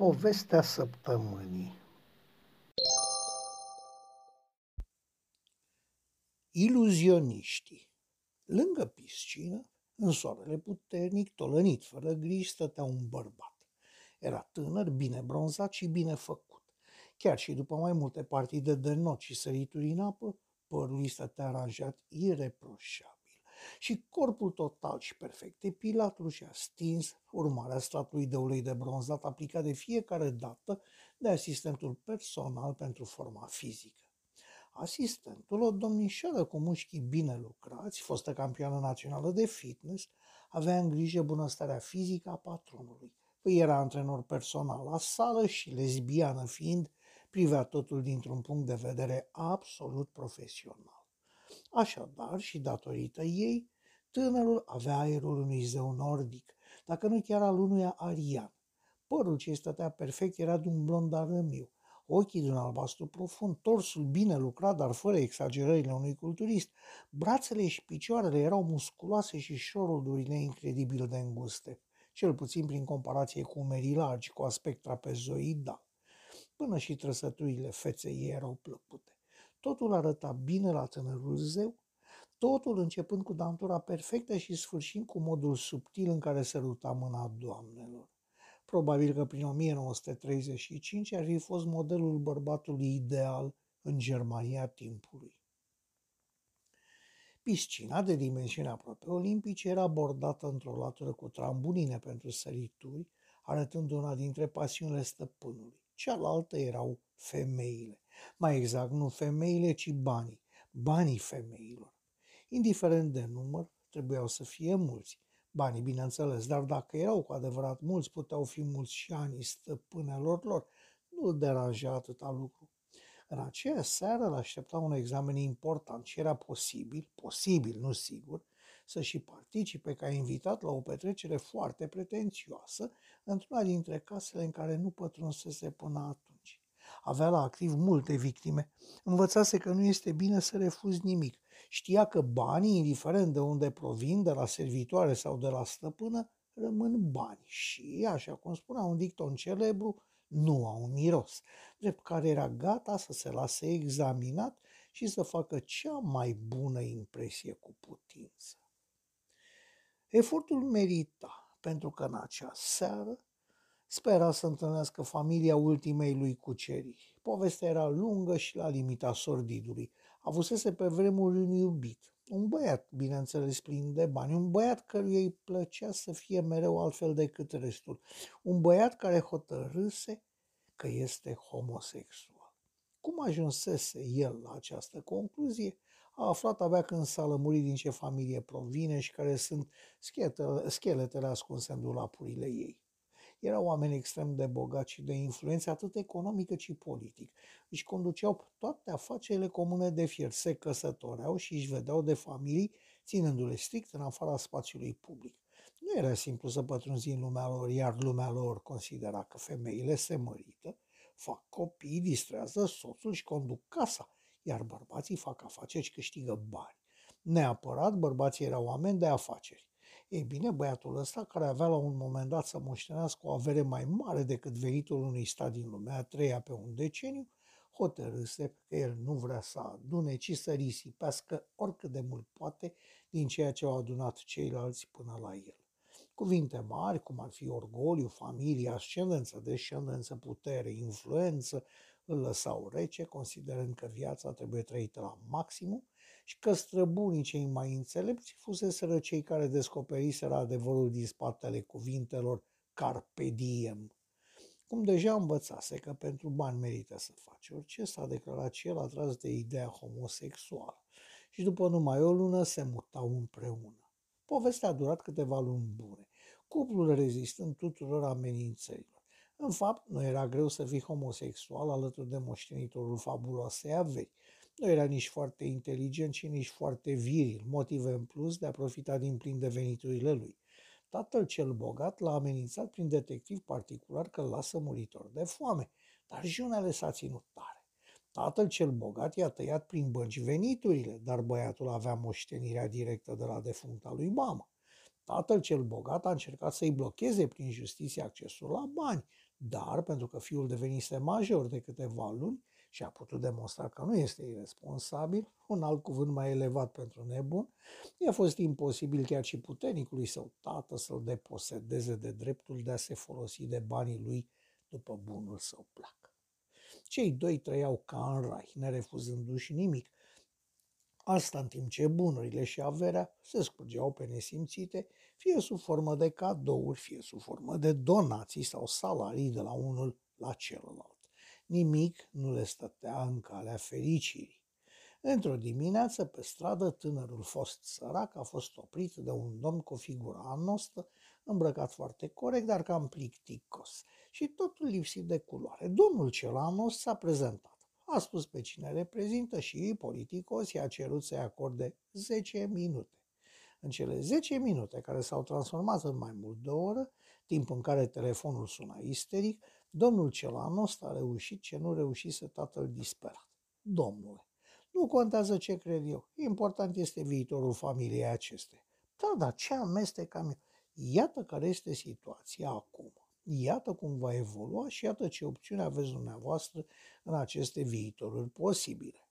Povestea săptămânii Iluzioniștii Lângă piscină, în soarele puternic, tolănit, fără griji, stătea un bărbat. Era tânăr, bine bronzat și bine făcut. Chiar și după mai multe partide de not și sărituri în apă, părul îi stătea aranjat ireproșabil și corpul total și perfect epilat și stins, urmarea statului de ulei de bronzat aplicat de fiecare dată de asistentul personal pentru forma fizică. Asistentul, o domnișoară cu mușchii bine lucrați, fostă campioană națională de fitness, avea în grijă bunăstarea fizică a patronului. Păi era antrenor personal la sală și lesbiană fiind, privea totul dintr-un punct de vedere absolut profesional. Așadar, și datorită ei, tânărul avea aerul unui zeu nordic, dacă nu chiar al unuia arian. Părul ce stătea perfect era de un blond arămiu, ochii de un albastru profund, torsul bine lucrat, dar fără exagerările unui culturist. Brațele și picioarele erau musculoase și șoroldurile incredibil de înguste, cel puțin prin comparație cu umerii largi, cu aspect trapezoidal. Până și trăsăturile feței ei erau plăcute. Totul arăta bine la tânărul zeu, totul începând cu dantura perfectă și sfârșind cu modul subtil în care se ruta mâna doamnelor. Probabil că prin 1935 ar fi fost modelul bărbatului ideal în Germania timpului. Piscina, de dimensiuni aproape olimpice, era bordată într-o latură cu trambunine pentru sărituri, arătând una dintre pasiunile stăpânului. Cealaltă erau femeile. Mai exact, nu femeile, ci banii. Banii femeilor. Indiferent de număr, trebuiau să fie mulți. Banii, bineînțeles, dar dacă erau cu adevărat mulți, puteau fi mulți și ani stăpânelor lor. Nu deranja atâta lucru. În aceea seară îl aștepta un examen important și era posibil, posibil, nu sigur, să și participe ca invitat la o petrecere foarte pretențioasă într-una dintre casele în care nu pătrunsese până atunci. Avea la activ multe victime. Învățase că nu este bine să refuzi nimic. Știa că banii, indiferent de unde provin, de la servitoare sau de la stăpână, rămân bani și, așa cum spunea un dicton celebru, nu au miros, drept care era gata să se lase examinat și să facă cea mai bună impresie cu putință. Efortul merita, pentru că în acea seară spera să întâlnească familia ultimei lui cuceriri. Povestea era lungă și la limita sordidului. Avusese pe vremuri un iubit, un băiat, bineînțeles, plin de bani, un băiat căruia îi plăcea să fie mereu altfel decât restul, un băiat care hotărâse că este homosexual. Cum ajunsese el la această concluzie, a aflat abia când s-a lămurit din ce familie provine și care sunt scheletele, scheletele ascunse în dulapurile ei. Erau oameni extrem de bogați și de influență atât economică ci politic. Își conduceau toate afacerile comune de fier, se căsătoreau și își vedeau de familii, ținându-le strict în afara spațiului public. Nu era simplu să pătrunzi în lumea lor, iar lumea lor considera că femeile se mărită, fac copii, distrează soțul și conduc casa, iar bărbații fac afaceri și câștigă bani. Neapărat bărbații erau oameni de afaceri. Ei bine, băiatul ăsta, care avea la un moment dat să moștenească o avere mai mare decât venitul unui stat din lumea a treia pe un deceniu, hotărâse că el nu vrea să adune, ci să risipească oricât de mult poate din ceea ce au adunat ceilalți până la el. Cuvinte mari, cum ar fi orgoliu, familie, ascendență, descendență, putere, influență, îl lăsau rece, considerând că viața trebuie trăită la maximum și că străbunii cei mai înțelepți fuseseră cei care descoperiseră adevărul din spatele cuvintelor carpe diem. Cum deja învățase că pentru bani merită să faci orice, s-a declarat cel atras de ideea homosexuală și după numai o lună se mutau împreună. Povestea a durat câteva luni bune, cuplul rezistând tuturor amenințărilor. În fapt, nu era greu să fii homosexual alături de moștenitorul fabuloasei averi. Nu era nici foarte inteligent și nici foarte viril, motive în plus de a profita din plin de veniturile lui. Tatăl cel bogat l-a amenințat prin detectiv particular că îl lasă muritor de foame, dar junele s-a ținut tare. Tatăl cel bogat i-a tăiat prin bănci veniturile, dar băiatul avea moștenirea directă de la defuncta lui mamă. Tatăl cel bogat a încercat să-i blocheze prin justiție accesul la bani, Dar, pentru că fiul devenise major de câteva luni și a putut demonstra că nu este irresponsabil, un alt cuvânt mai elevat pentru nebun, i-a fost imposibil chiar și puternicului său tată să-l deposedeze de dreptul de a se folosi de banii lui după bunul său plac. Cei doi trăiau ca în rai, nerefuzându-și nimic, Asta în timp ce bunurile și averea se scurgeau pe nesimțite, fie sub formă de cadouri, fie sub formă de donații sau salarii de la unul la celălalt. Nimic nu le stătea în calea fericirii. Într-o dimineață, pe stradă, tânărul fost sărac a fost oprit de un domn cu o figură anostă, îmbrăcat foarte corect, dar cam plicticos și totul lipsit de culoare. Domnul cel anos s-a prezentat a spus pe cine reprezintă și politicos i-a cerut să-i acorde 10 minute. În cele 10 minute care s-au transformat în mai mult de o oră, timp în care telefonul suna isteric, domnul Celanos a reușit ce nu reușise tatăl disperat. Domnule, nu contează ce cred eu, important este viitorul familiei acestei. Da, dar ce amestecam eu? Iată care este situația acum. Iată cum va evolua și iată ce opțiune aveți dumneavoastră în aceste viitoruri posibile.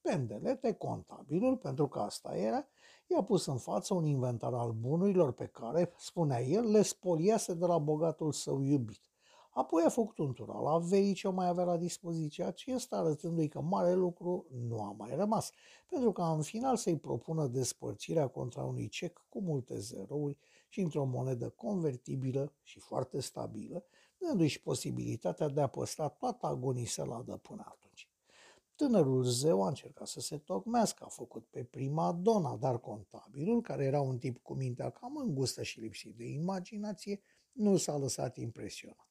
Pendelete, contabilul, pentru că asta era, i-a pus în față un inventar al bunurilor pe care, spunea el, le spoliase de la bogatul său iubit. Apoi a făcut un tur la verii ce o mai avea la dispoziție acesta, arătându-i că mare lucru nu a mai rămas, pentru că în final să-i propună despărțirea contra unui cec cu multe zerouri și într-o monedă convertibilă și foarte stabilă, dându-și posibilitatea de a păstra toată agonisela de până atunci. Tânărul zeu a încercat să se tocmească, a făcut pe prima dona, dar contabilul, care era un tip cu mintea cam îngustă și lipsit de imaginație, nu s-a lăsat impresionat.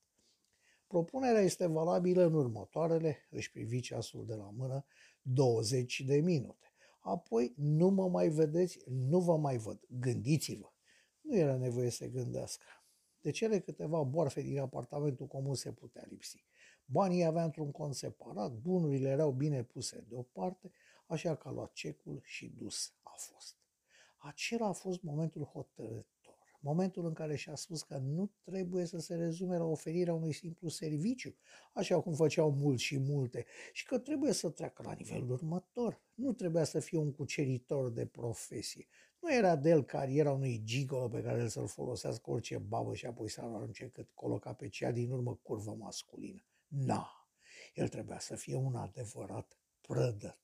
Propunerea este valabilă în următoarele, își privi ceasul de la mână, 20 de minute. Apoi nu mă mai vedeți, nu vă mai văd. Gândiți-vă. Nu era nevoie să gândească. De cele câteva boarfe din apartamentul comun se putea lipsi. Banii avea într-un cont separat, bunurile erau bine puse deoparte, așa că a luat cecul și dus a fost. Acela a fost momentul hotărât momentul în care și-a spus că nu trebuie să se rezume la oferirea unui simplu serviciu, așa cum făceau mulți și multe, și că trebuie să treacă la nivelul următor. Nu trebuia să fie un cuceritor de profesie. Nu era de el cariera unui gigolo pe care el să-l folosească orice babă și apoi să-l arunce cât coloca pe cea din urmă curvă masculină. Na, el trebuia să fie un adevărat prădător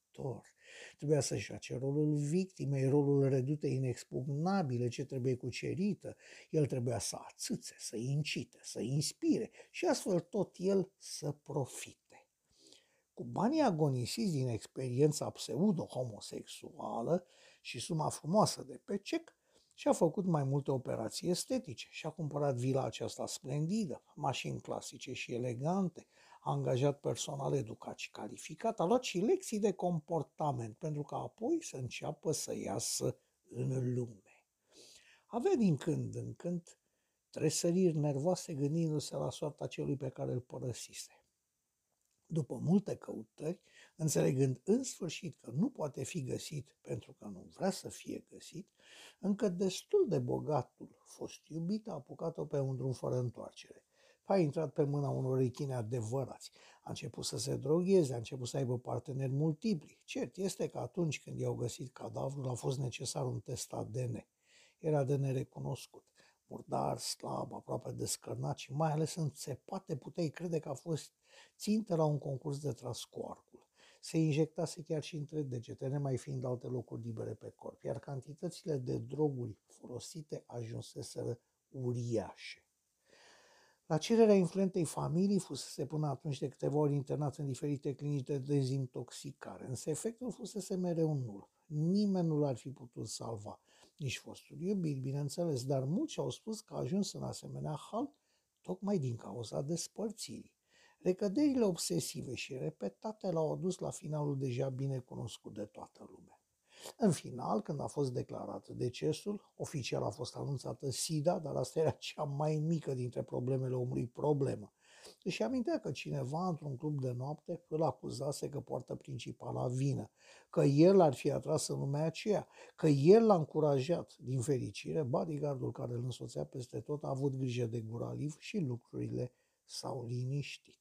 Trebuia să joace rolul victimei, rolul redute inexpugnabile ce trebuie cucerită. El trebuia să atâțe, să incite, să inspire și astfel tot el să profite. Cu banii agonisiți din experiența pseudo-homosexuală și suma frumoasă de pe cec, și-a făcut mai multe operații estetice și-a cumpărat vila aceasta splendidă, mașini clasice și elegante, a angajat personal educat și calificat, a luat și lecții de comportament pentru că apoi să înceapă să iasă în lume. Avea din când în când tresăriri nervoase gândindu-se la soarta celui pe care îl părăsise. După multe căutări, înțelegând în sfârșit că nu poate fi găsit pentru că nu vrea să fie găsit, încă destul de bogatul fost iubit a apucat-o pe un drum fără întoarcere a intrat pe mâna unor rechini adevărați. A început să se drogheze, a început să aibă parteneri multipli. Cert este că atunci când i-au găsit cadavrul a fost necesar un test ADN. Era de nerecunoscut. Murdar, slab, aproape descărnat și mai ales înțepate puteai crede că a fost țintă la un concurs de tras cu arcul. Se injectase chiar și între degete, nemai fiind alte locuri libere pe corp, iar cantitățile de droguri folosite ajunseseră uriașe. La cererea influentei familii fusese până atunci de câteva ori internat în diferite clinici de dezintoxicare, însă efectul fusese mereu nul. Nimeni nu l-ar fi putut salva, nici fostul iubit, bineînțeles, dar mulți au spus că a ajuns în asemenea hal tocmai din cauza despărțirii. Recăderile obsesive și repetate l-au adus la finalul deja bine cunoscut de toată lumea. În final, când a fost declarat decesul, oficial a fost anunțată SIDA, dar asta era cea mai mică dintre problemele omului problemă. Își amintea că cineva într-un club de noapte îl acuzase că poartă principala vină, că el ar fi atras în lumea aceea, că el l-a încurajat. Din fericire, bodyguardul care îl însoțea peste tot a avut grijă de guraliv și lucrurile s-au liniștit.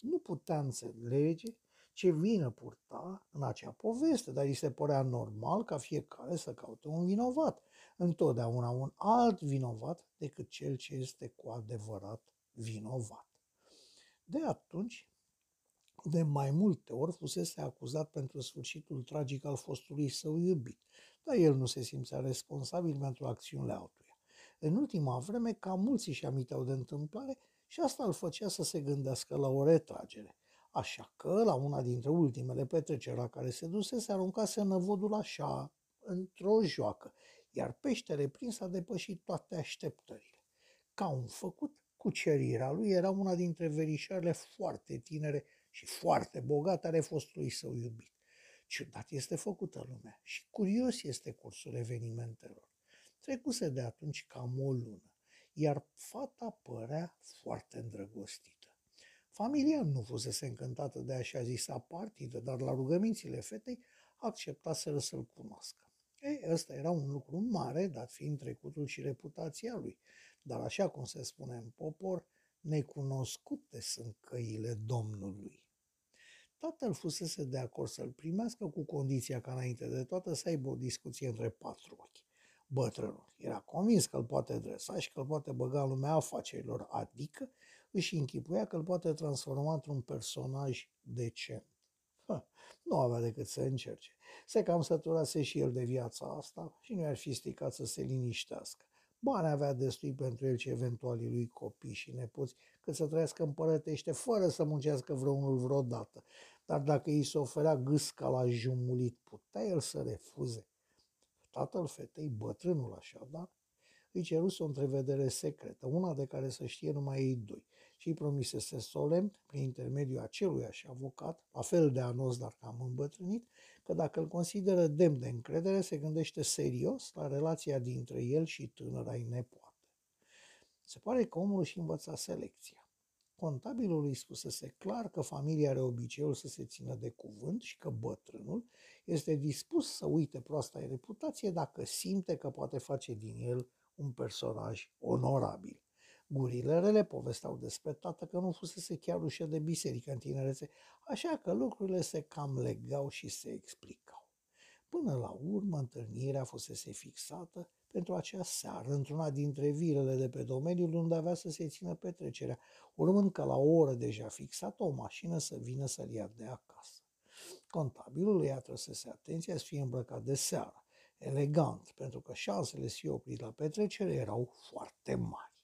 Nu putea înțelege ce vină purta în acea poveste, dar îi se părea normal ca fiecare să caute un vinovat. Întotdeauna un alt vinovat decât cel ce este cu adevărat vinovat. De atunci, de mai multe ori fusese acuzat pentru sfârșitul tragic al fostului său iubit, dar el nu se simțea responsabil pentru acțiunile altuia. În ultima vreme, cam mulți își aminteau de întâmplare și asta îl făcea să se gândească la o retragere. Așa că, la una dintre ultimele petreceri la care se dusese, aruncase năvodul așa, într-o joacă, iar peștele prins a depășit toate așteptările. Ca un făcut, cucerirea lui era una dintre verișoarele foarte tinere și foarte bogate ale fostului său iubit. Ciudat este făcută lumea și curios este cursul evenimentelor. Trecuse de atunci cam o lună, iar fata părea foarte îndrăgostită. Familia nu fusese încântată de așa zisa partidă, dar la rugămințile fetei acceptaseră să-l cunoască. Ei, ăsta era un lucru mare, dat fiind trecutul și reputația lui, dar așa cum se spune în popor, necunoscute sunt căile Domnului. Tatăl fusese de acord să-l primească cu condiția ca înainte de toată să aibă o discuție între patru ochi. Bătrânul era convins că îl poate dresa și că îl poate băga în lumea afacerilor, adică își închipuia că îl poate transforma într-un personaj decent. Ha, nu avea decât să încerce. Se cam săturase și el de viața asta și nu ar fi stricat să se liniștească. Bani avea destui pentru el și eventualii lui copii și nepoți, cât să trăiască împărătește fără să muncească vreunul vreodată. Dar dacă îi se oferea gâsca la jumulit, putea el să refuze. Tatăl fetei, bătrânul așadar, îi ceruse o întrevedere secretă, una de care să știe numai ei doi, și îi promisese solemn, prin intermediul aceluiași avocat, la fel de anos, dar cam îmbătrânit, că dacă îl consideră demn de încredere, se gândește serios la relația dintre el și tânăra ei nepoată. Se pare că omul își învăța selecția. Contabilul îi spusese clar că familia are obiceiul să se țină de cuvânt și că bătrânul este dispus să uite proasta reputație dacă simte că poate face din el un personaj onorabil. Gurile rele povesteau despre tată că nu fusese chiar ușă de biserică în tinerețe, așa că lucrurile se cam legau și se explicau. Până la urmă, întâlnirea fusese fixată pentru acea seară într-una dintre vilele de pe domeniul unde avea să se țină petrecerea, urmând ca la o oră deja fixată o mașină să vină să-l ia de acasă. Contabilul îi atrăsese atenția să fie îmbrăcat de seară, elegant, pentru că șansele să fie oprit la petrecere erau foarte mari.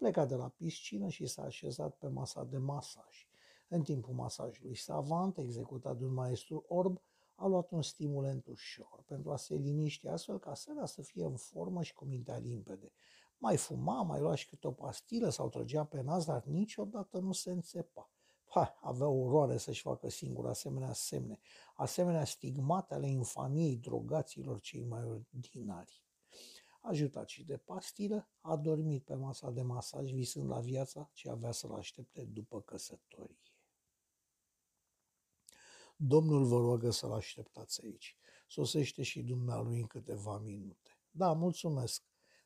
A plecat de la piscină și s-a așezat pe masa de masaj. În timpul masajului savant, executat de un maestru orb, a luat un stimulent ușor pentru a se liniști astfel ca seara să fie în formă și cu mintea limpede. Mai fuma, mai lua și câte o pastilă sau trăgea pe nas, dar niciodată nu se înțepa. Ha, avea oroare să-și facă singur asemenea semne, asemenea stigmate ale infamiei drogaților cei mai ordinari. Ajutat și de pastilă, a dormit pe masa de masaj visând la viața ce avea să-l aștepte după căsătorie. Domnul vă roagă să-l așteptați aici. Sosește și dumnealui în câteva minute. Da, mulțumesc.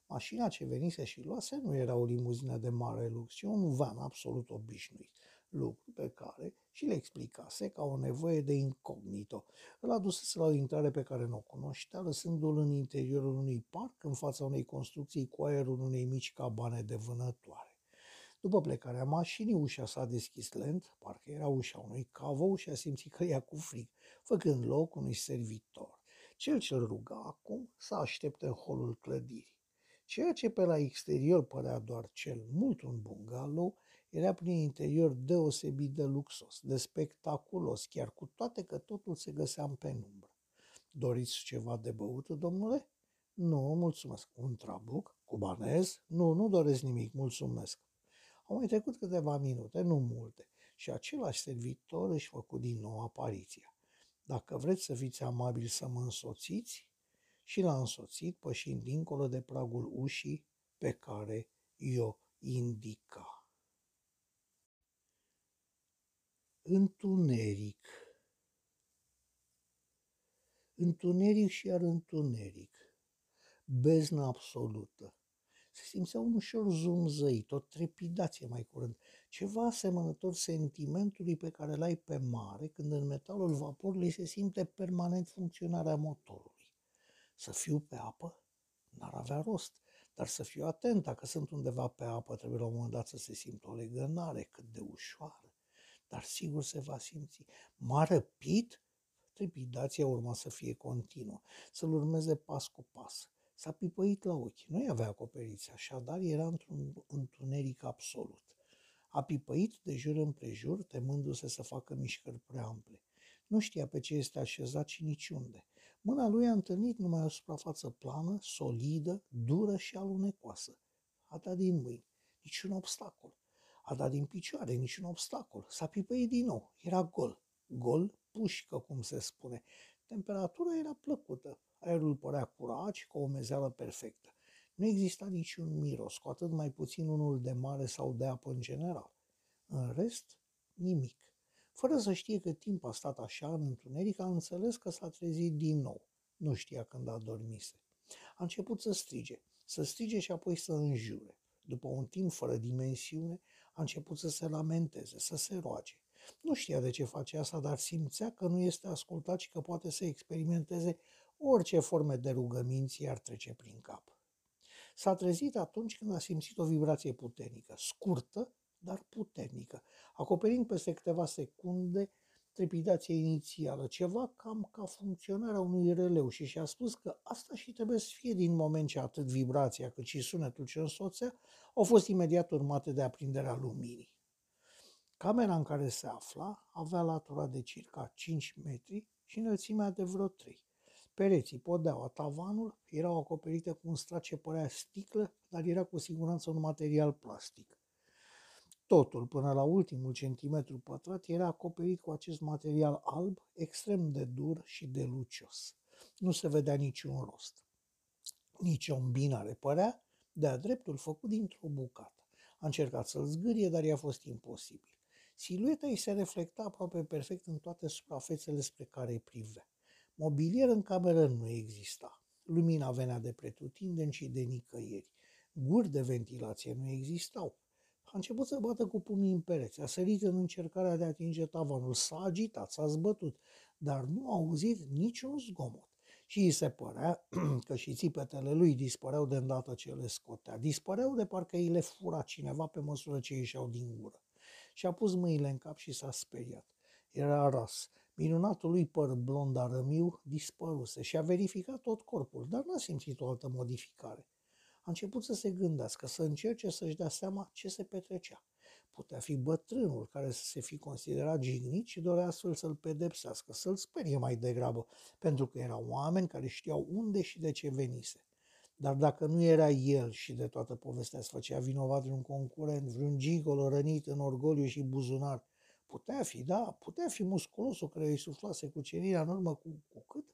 Mașina ce venise și luase nu era o limuzină de mare lux, ci un van absolut obișnuit lucru pe care și le explicase ca o nevoie de incognito. Îl adusese la o intrare pe care nu o cunoștea, lăsându-l în interiorul unui parc, în fața unei construcții cu aerul unei mici cabane de vânătoare. După plecarea mașinii, ușa s-a deschis lent, parcă era ușa unui cavou și a simțit că ia cu frig, făcând loc unui servitor. Cel ce-l ruga acum să aștepte în holul clădirii. Ceea ce pe la exterior părea doar cel mult un bungalow, era prin interior deosebit de luxos, de spectaculos, chiar cu toate că totul se găsea în penumbră. Doriți ceva de băut, domnule? Nu, mulțumesc. Un trabuc? Cubanez? Nu, nu doresc nimic, mulțumesc. Au mai trecut câteva minute, nu multe, și același servitor își făcut din nou apariția. Dacă vreți să fiți amabili să mă însoțiți, și l-a însoțit pășind dincolo de pragul ușii pe care i-o indica. Întuneric. Întuneric și iar întuneric. Beznă absolută. Se simțea un ușor zumzăit, o trepidație mai curând, ceva asemănător sentimentului pe care l-ai pe mare când în metalul vaporului se simte permanent funcționarea motorului. Să fiu pe apă? N-ar avea rost, dar să fiu atent, dacă sunt undeva pe apă, trebuie la un moment dat să se simtă o legănare cât de ușoară, dar sigur se va simți. M-a răpit? Trepidația urma să fie continuă, să-l urmeze pas cu pas. S-a pipăit la ochi, nu avea acoperiți, așadar era într-un întuneric absolut. A pipăit de jur împrejur, temându-se să facă mișcări prea ample. Nu știa pe ce este așezat și niciunde. Mâna lui a întâlnit numai o suprafață plană, solidă, dură și alunecoasă. A dat din mâini, niciun obstacol. A dat din picioare, niciun obstacol. S-a pipăit din nou, era gol. Gol, pușcă, cum se spune. Temperatura era plăcută, aerul părea curat și cu o umezeală perfectă. Nu exista niciun miros, cu atât mai puțin unul de mare sau de apă în general. În rest, nimic. Fără să știe cât timp a stat așa în întuneric, a înțeles că s-a trezit din nou. Nu știa când a dormise. A început să strige, să strige și apoi să înjure. După un timp fără dimensiune, a început să se lamenteze, să se roage. Nu știa de ce face asta, dar simțea că nu este ascultat și că poate să experimenteze orice forme de rugăminți ar trece prin cap. S-a trezit atunci când a simțit o vibrație puternică, scurtă, dar puternică, acoperind peste câteva secunde trepidația inițială, ceva cam ca funcționarea unui releu și și-a spus că asta și trebuie să fie din moment ce atât vibrația cât și sunetul ce însoțea au fost imediat urmate de aprinderea luminii. Camera în care se afla avea latura de circa 5 metri și înălțimea de vreo 3. Pereții, podeaua, tavanul erau acoperite cu un strat ce părea sticlă, dar era cu siguranță un material plastic. Totul, până la ultimul centimetru pătrat, era acoperit cu acest material alb, extrem de dur și de lucios. Nu se vedea niciun rost. Nici o îmbinare părea de-a dreptul făcut dintr-o bucată. A încercat să-l zgârie, dar i-a fost imposibil. Silueta îi se reflecta aproape perfect în toate suprafețele spre care îi privea. Mobilier în cameră nu exista. Lumina venea de pretutindeni și de nicăieri. Guri de ventilație nu existau. A început să bată cu pumnii în pereți, a sărit în încercarea de a atinge tavanul, s-a agitat, s-a zbătut, dar nu a auzit niciun zgomot. Și îi se părea că și țipetele lui dispăreau de îndată ce le scotea. Dispăreau de parcă îi le fura cineva pe măsură ce ieșeau din gură. Și a pus mâinile în cap și s-a speriat. Era ras. Minunatul lui păr blond arămiu dispăruse și a verificat tot corpul, dar n-a simțit o altă modificare. A început să se gândească, să încerce să-și dea seama ce se petrecea. Putea fi bătrânul care să se fi considerat jignit și dorea astfel să-l pedepsească, să-l sperie mai degrabă, pentru că erau oameni care știau unde și de ce venise. Dar dacă nu era el și de toată povestea se făcea vinovat un concurent, vreun gigolo rănit în orgoliu și buzunar, Putea fi, da, putea fi musculosul care îi suflase cucerirea în urmă cu, cu cât?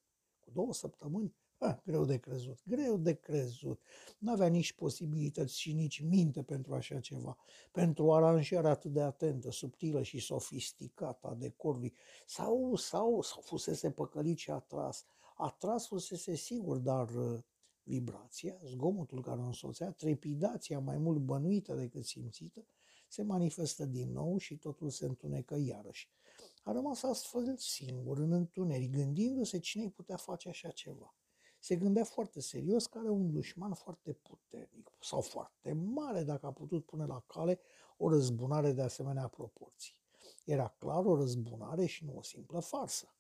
Cu două săptămâni? Ha, greu de crezut, greu de crezut. Nu avea nici posibilități și nici minte pentru așa ceva, pentru o aranjare atât de atentă, subtilă și sofisticată a decorului. Sau, sau, sau fusese păcălit și atras. Atras fusese sigur, dar uh, vibrația, zgomotul care o însoțea, trepidația mai mult bănuită decât simțită, se manifestă din nou și totul se întunecă iarăși. A rămas astfel singur în întuneric, gândindu-se cine îi putea face așa ceva. Se gândea foarte serios că are un dușman foarte puternic sau foarte mare dacă a putut pune la cale o răzbunare de asemenea proporții. Era clar o răzbunare și nu o simplă farsă.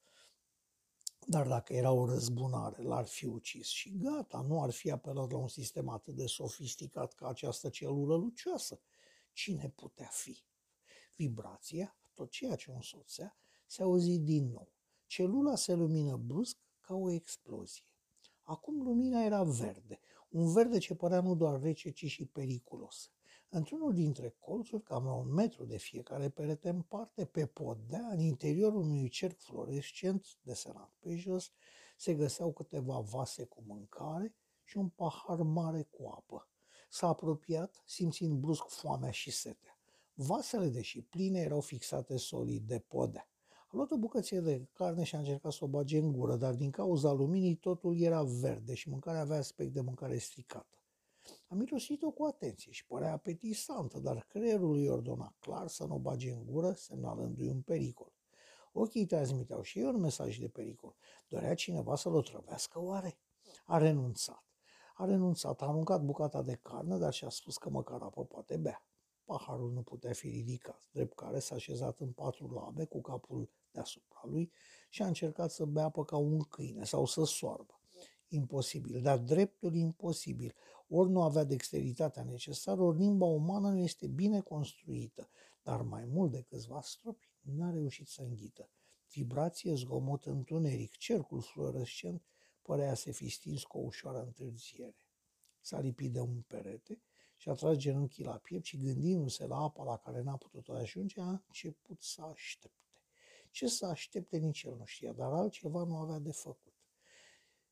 Dar dacă era o răzbunare, l-ar fi ucis și gata, nu ar fi apelat la un sistem atât de sofisticat ca această celulă lucioasă. Cine putea fi? Vibrația, tot ceea ce o însoțea, se auzi din nou. Celula se lumină brusc ca o explozie. Acum lumina era verde, un verde ce părea nu doar rece, ci și periculos. Într-unul dintre colțuri, cam la un metru de fiecare perete în parte, pe podea, în interiorul unui cerc fluorescent desenat pe jos, se găseau câteva vase cu mâncare și un pahar mare cu apă. S-a apropiat, simțind brusc foamea și setea. Vasele, deși pline, erau fixate solid de podea. A luat o bucăție de carne și a încercat să o bage în gură, dar din cauza luminii totul era verde și mâncarea avea aspect de mâncare stricată. A mirosit-o cu atenție și părea apetisantă, dar creierul lui ordona clar să nu o bage în gură, semnalându-i un pericol. Ochii transmiteau și ei un mesaj de pericol. Dorea cineva să-l otrăvească oare? A renunțat. A renunțat, a aruncat bucata de carne, dar și-a spus că măcar apă poate bea. Paharul nu putea fi ridicat, drept care s-a așezat în patru labe cu capul deasupra lui și a încercat să bea apă ca un câine sau să soarbă. Imposibil, dar dreptul imposibil. Ori nu avea dexteritatea necesară, ori limba umană nu este bine construită, dar mai mult de câțiva stropi n-a reușit să înghită. Vibrație, zgomot, întuneric, cercul fluorescent părea să fi stins cu o ușoară întârziere. S-a lipit de un perete și a tras genunchii la piept și gândindu-se la apa la care n-a putut ajunge, a început să aștepte. Ce să aștepte nici el nu știa, dar altceva nu avea de făcut.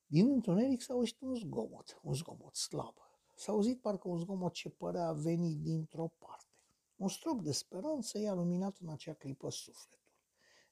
Din întuneric s-a auzit un zgomot, un zgomot slab. S-a auzit parcă un zgomot ce părea a veni dintr-o parte. Un strop de speranță i-a luminat în acea clipă sufletul.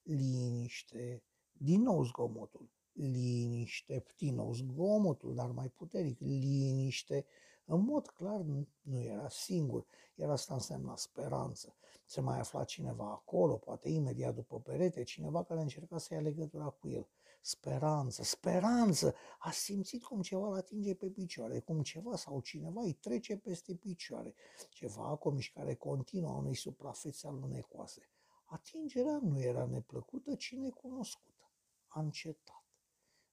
Liniște, din nou zgomotul, liniște, din nou zgomotul, dar mai puternic, liniște, în mod clar nu era singur, iar asta însemna speranță. Se mai afla cineva acolo, poate imediat după perete, cineva care încerca să ia legătura cu el. Speranță, speranță! A simțit cum ceva îl atinge pe picioare, cum ceva sau cineva îi trece peste picioare. Ceva cu o mișcare continuă a unei suprafețe alunecoase. Atingerea nu era neplăcută, ci necunoscută. A încetat.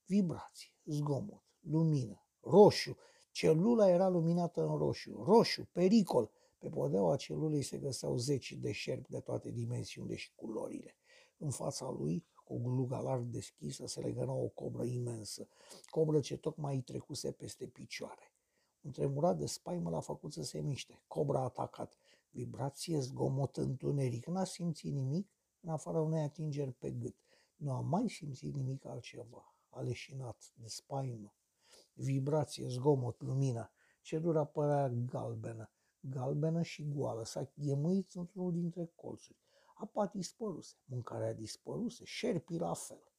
Vibrație, zgomot, lumină, roșu, Celula era luminată în roșu. Roșu, pericol. Pe podeaua celulei se găseau zeci de șerpi de toate dimensiunile și culorile. În fața lui, cu gluga larg deschisă, se legăna o cobră imensă, cobră ce tocmai îi trecuse peste picioare. Un tremurat de spaimă l-a făcut să se miște. Cobra a atacat. Vibrație, zgomot, întuneric. N-a simțit nimic în afară unei atingeri pe gât. Nu a mai simțit nimic altceva. A leșinat de spaimă vibrație, zgomot, lumină. Celula părea galbenă, galbenă și goală, s-a ghemuit într-unul dintre colțuri. Apa dispăruse, mâncarea dispăruse, șerpii la fel.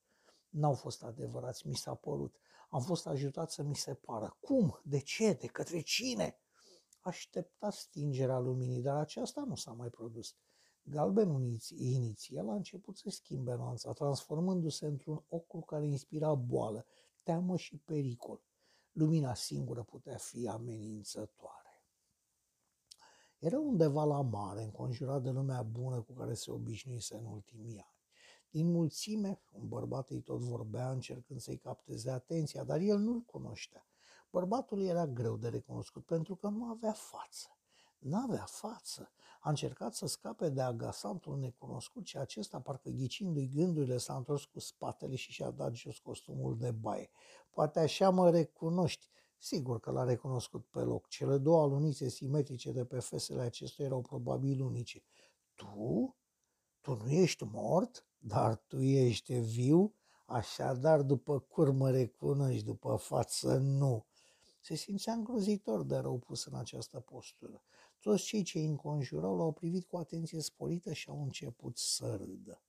N-au fost adevărați, mi s-a părut. Am fost ajutat să mi se pară. Cum? De ce? De către cine? Aștepta stingerea luminii, dar aceasta nu s-a mai produs. Galbenul inițial a început să schimbe nuanța, transformându-se într-un ocru care inspira boală, teamă și pericol lumina singură putea fi amenințătoare. Era undeva la mare, înconjurat de lumea bună cu care se obișnuise în ultimii ani. Din mulțime, un bărbat îi tot vorbea încercând să-i capteze atenția, dar el nu-l cunoștea. Bărbatul era greu de recunoscut pentru că nu avea față. N-avea față. A încercat să scape de agasantul necunoscut și acesta, parcă ghicindu-i gândurile, s-a întors cu spatele și și-a dat jos costumul de baie. Poate așa mă recunoști. Sigur că l-a recunoscut pe loc. Cele două alunițe simetrice de pe fesele acestuia erau probabil unice. Tu? Tu nu ești mort, dar tu ești viu? Așadar, după curmă recunoști, după față nu. Se simțea îngrozitor de rău pus în această postură. Toți cei ce îi înconjurau l-au privit cu atenție sporită și au început să râdă.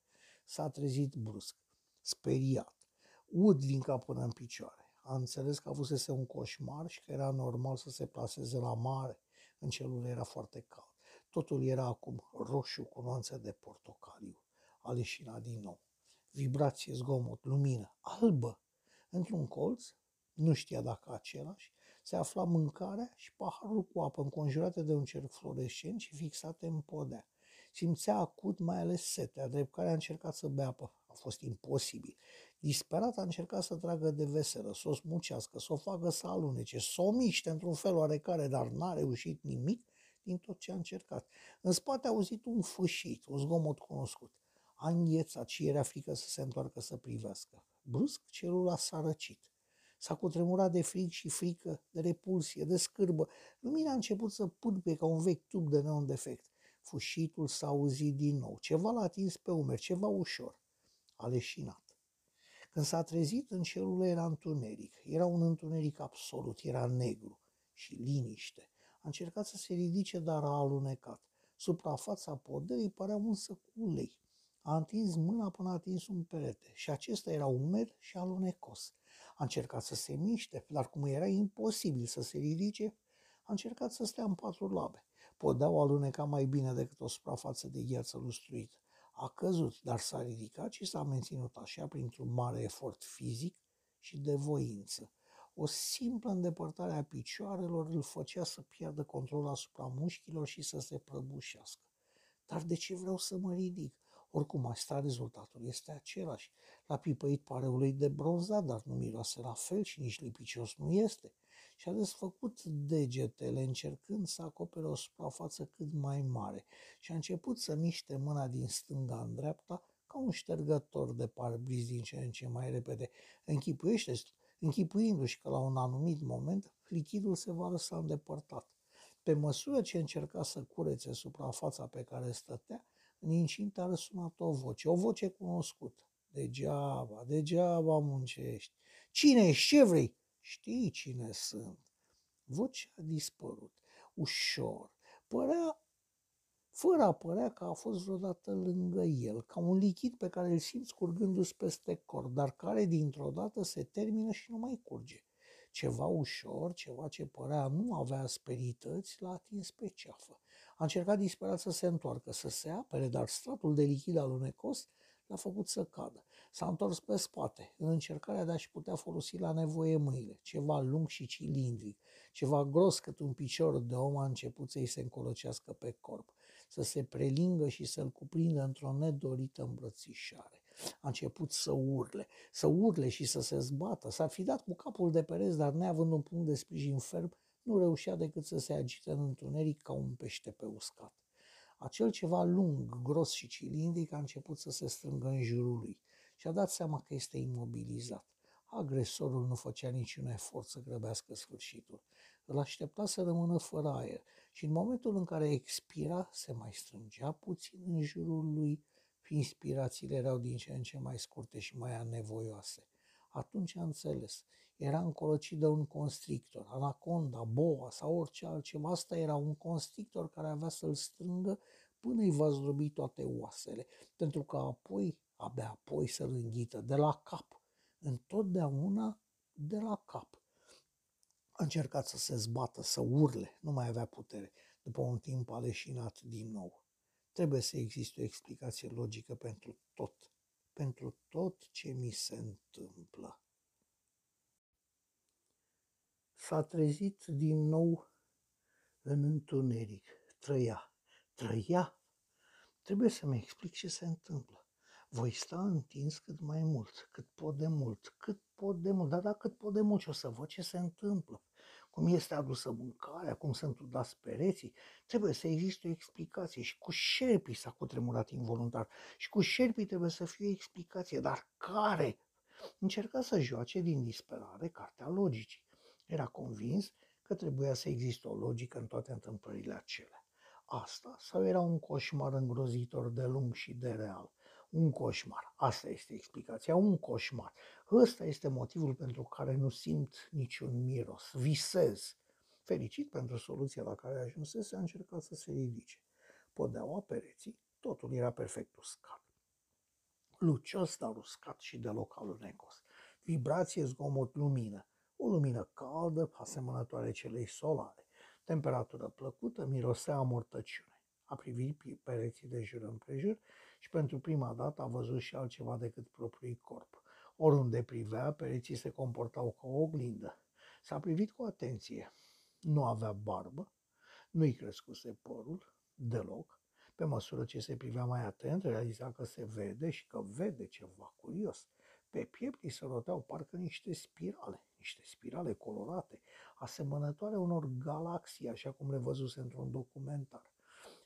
S-a trezit brusc, speriat, ud din cap până în picioare. A înțeles că avusese un coșmar și că era normal să se plaseze la mare. În celule era foarte cald. Totul era acum roșu cu nuanțe de portocaliu. A leșinat din nou. Vibrație, zgomot, lumină, albă. Într-un colț, nu știa dacă același, se afla mâncarea și paharul cu apă înconjurate de un cerc fluorescent și fixate în podea. Simțea acut mai ales setea, drept care a încercat să bea apă. A fost imposibil. Disperat a încercat să tragă de veselă, să o smucească, să o facă să alunece, să o miște într-un fel oarecare, dar n-a reușit nimic din tot ce a încercat. În spate a auzit un fâșit, un zgomot cunoscut. A înghețat și era frică să se întoarcă să privească. Brusc, celula s-a răcit. S-a cutremurat de fric și frică, de repulsie, de scârbă. Lumina a început să pârpe ca un vechi tub de neon defect. Fușitul s-a auzit din nou. Ceva l-a atins pe umeri, ceva ușor. A leșinat. Când s-a trezit, în celulă era întuneric. Era un întuneric absolut, era negru și liniște. A încercat să se ridice, dar a alunecat. Suprafața poderii părea unsă cu ulei. A întins mâna până a atins un perete și acesta era umed și alunecos. A încercat să se miște, dar cum era imposibil să se ridice, A încercat să stea în patru labe. Podeaua aluneca mai bine decât o suprafață de gheață lustruită. A căzut, dar s-a ridicat și s-a menținut așa printr-un mare efort fizic și de voință. O simplă îndepărtare a picioarelor îl făcea să piardă controlul asupra mușchilor și să se prăbușească. Dar de ce vreau să mă ridic? Oricum, asta rezultatul este același. La pipăit pare ulei de bronzat, dar nu miroase la fel și nici lipicios nu este. Și a desfăcut degetele încercând să acopere o suprafață cât mai mare și a început să miște mâna din stânga în dreapta ca un ștergător de parbriz din ce în ce mai repede. Închipuiește închipuindu-și că la un anumit moment lichidul se va lăsa îndepărtat. Pe măsură ce încerca să curețe suprafața pe care stătea, în incintă a răsunat o voce, o voce cunoscută. Degeaba, degeaba muncești. Cine ești? Ce vrei? Știi cine sunt. Vocea a dispărut. Ușor. Părea fără a părea că a fost vreodată lângă el, ca un lichid pe care îl simți curgându-ți peste corp, dar care dintr-o dată se termină și nu mai curge. Ceva ușor, ceva ce părea nu avea asperități, l-a atins pe ceafă. A încercat disperat să se întoarcă, să se apere, dar stratul de lichid alunecos l-a făcut să cadă. S-a întors pe spate, în încercarea de a-și putea folosi la nevoie mâinile. Ceva lung și cilindric, ceva gros cât un picior de om a început să-i se încolocească pe corp să se prelingă și să-l cuprindă într-o nedorită îmbrățișare. A început să urle, să urle și să se zbată. S-ar fi dat cu capul de pereți, dar neavând un punct de sprijin ferm, nu reușea decât să se agite în întuneric ca un pește pe uscat. Acel ceva lung, gros și cilindric a început să se strângă în jurul lui și a dat seama că este imobilizat. Agresorul nu făcea niciun efort să grăbească sfârșitul. Îl aștepta să rămână fără aer și în momentul în care expira, se mai strângea puțin în jurul lui, inspirațiile erau din ce în ce mai scurte și mai anevoioase. Atunci a înțeles. Era încolocit de un constrictor, anaconda, boa sau orice altceva. Asta era un constrictor care avea să-l strângă până îi va zdrobi toate oasele, pentru că apoi, abia apoi să-l înghită de la cap. Întotdeauna de la cap. A încercat să se zbată, să urle, nu mai avea putere. După un timp a leșinat din nou. Trebuie să existe o explicație logică pentru tot, pentru tot ce mi se întâmplă. S-a trezit din nou în întuneric. Trăia. Trăia. Trebuie să-mi explic ce se întâmplă. Voi sta întins cât mai mult, cât pot de mult, cât pot de mult, dar dacă cât pot de mult și o să văd ce se întâmplă. Cum este adusă mâncarea, cum sunt udați pereții, trebuie să existe o explicație și cu șerpii s-a cutremurat involuntar și cu șerpii trebuie să fie o explicație, dar care? Încerca să joace din disperare cartea logicii. Era convins că trebuia să existe o logică în toate întâmplările acelea. Asta sau era un coșmar îngrozitor de lung și de real? Un coșmar. Asta este explicația, un coșmar. Ăsta este motivul pentru care nu simt niciun miros. Visez. Fericit pentru soluția la care ajunsese, a încercat să se ridice. Podeaua pereții, totul era perfect uscat. Lucios, dar uscat și deloc alunecos. Vibrație, zgomot, lumină. O lumină caldă, asemănătoare celei solare. Temperatură plăcută, mirosea amortăciune. A privit pereții de jur împrejur și pentru prima dată a văzut și altceva decât propriul corp. Oriunde privea, pereții se comportau ca o oglindă. S-a privit cu atenție. Nu avea barbă, nu-i crescuse părul, deloc. Pe măsură ce se privea mai atent, realiza că se vede și că vede ceva curios. Pe piept îi se roteau parcă niște spirale, niște spirale colorate, asemănătoare unor galaxii, așa cum le văzuse într-un documentar.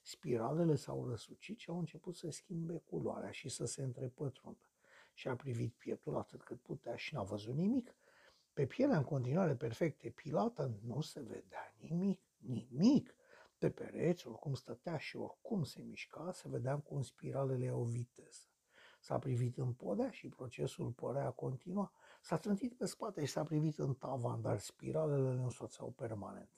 Spiralele s-au răsucit și au început să schimbe culoarea și să se întrepătrundă. Și a privit pieptul atât cât putea și n-a văzut nimic. Pe pielea în continuare perfect epilată nu se vedea nimic, nimic. Pe pereți, oricum stătea și oricum se mișca, se vedea cum spiralele au viteză. S-a privit în podea și procesul părea continua. S-a trântit pe spate și s-a privit în tavan, dar spiralele îl însoțeau permanent.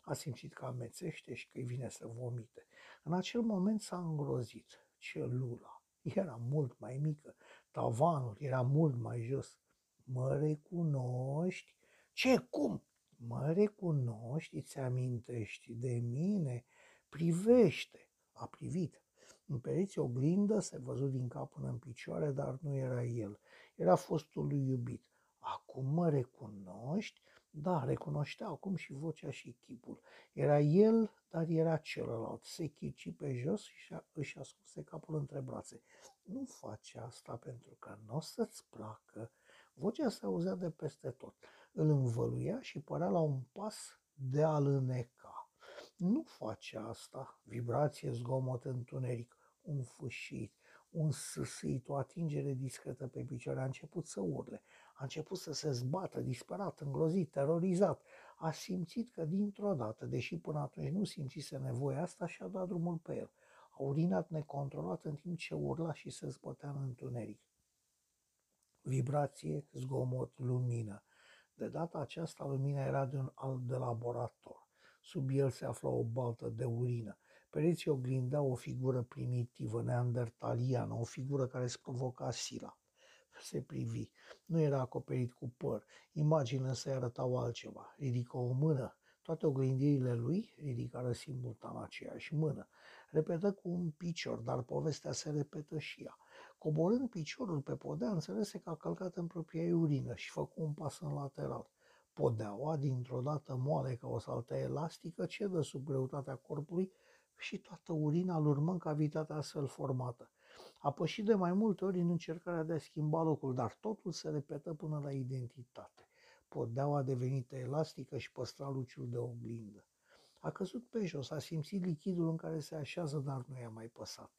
A simțit că amețește și că îi vine să vomite. În acel moment s-a îngrozit. Celula era mult mai mică, tavanul era mult mai jos. Mă recunoști? Ce, cum? Mă recunoști, îți amintești de mine? Privește! A privit. În pereți oglindă se văzut din cap până în picioare, dar nu era el. Era fostul lui iubit. Acum mă recunoști? Da, recunoștea acum și vocea și chipul. Era el, dar era celălalt. Se chici pe jos și își ascunse capul între brațe. Nu face asta pentru că nu o să-ți placă. Vocea se auzea de peste tot. Îl învăluia și părea la un pas de a-l îneca. Nu face asta. Vibrație, zgomot, întuneric, un fâșit, un sâsâit, o atingere discretă pe picioare. A început să urle. A început să se zbată, disperat, îngrozit, terorizat. A simțit că dintr-o dată, deși până atunci nu simțise nevoia asta, și-a dat drumul pe el. A urinat necontrolat în timp ce urla și se zbătea în întuneric. Vibrație, zgomot, lumină. De data aceasta, lumina era de un alt de laborator. Sub el se afla o baltă de urină. Pereții oglindeau o figură primitivă, neandertaliană, o figură care îți provoca sila se privi. Nu era acoperit cu păr. Imaginile însă arătau altceva. Ridică o mână. Toate oglindirile lui ridicară simultan aceeași mână. Repetă cu un picior, dar povestea se repetă și ea. Coborând piciorul pe podea, înțelese că a călcat în propria urină și făcu un pas în lateral. Podeaua, dintr-o dată moale ca o saltă elastică, cedă sub greutatea corpului și toată urina îl urmă în cavitatea astfel formată. A pășit de mai multe ori în încercarea de a schimba locul, dar totul se repetă până la identitate. Podeaua devenită elastică și păstra luciul de oglindă. A căzut pe jos, a simțit lichidul în care se așează, dar nu i-a mai păsat.